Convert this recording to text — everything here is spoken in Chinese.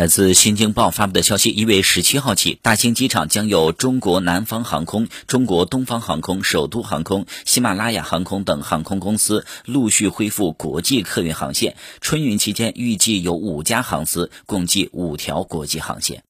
来自新京报发布的消息一月十七号起大兴机场将有中国南方航空中国东方航空首都航空喜马拉雅航空等航空公司陆续恢复国际客运航线。春运期间预计有五家航司共计五条国际航线。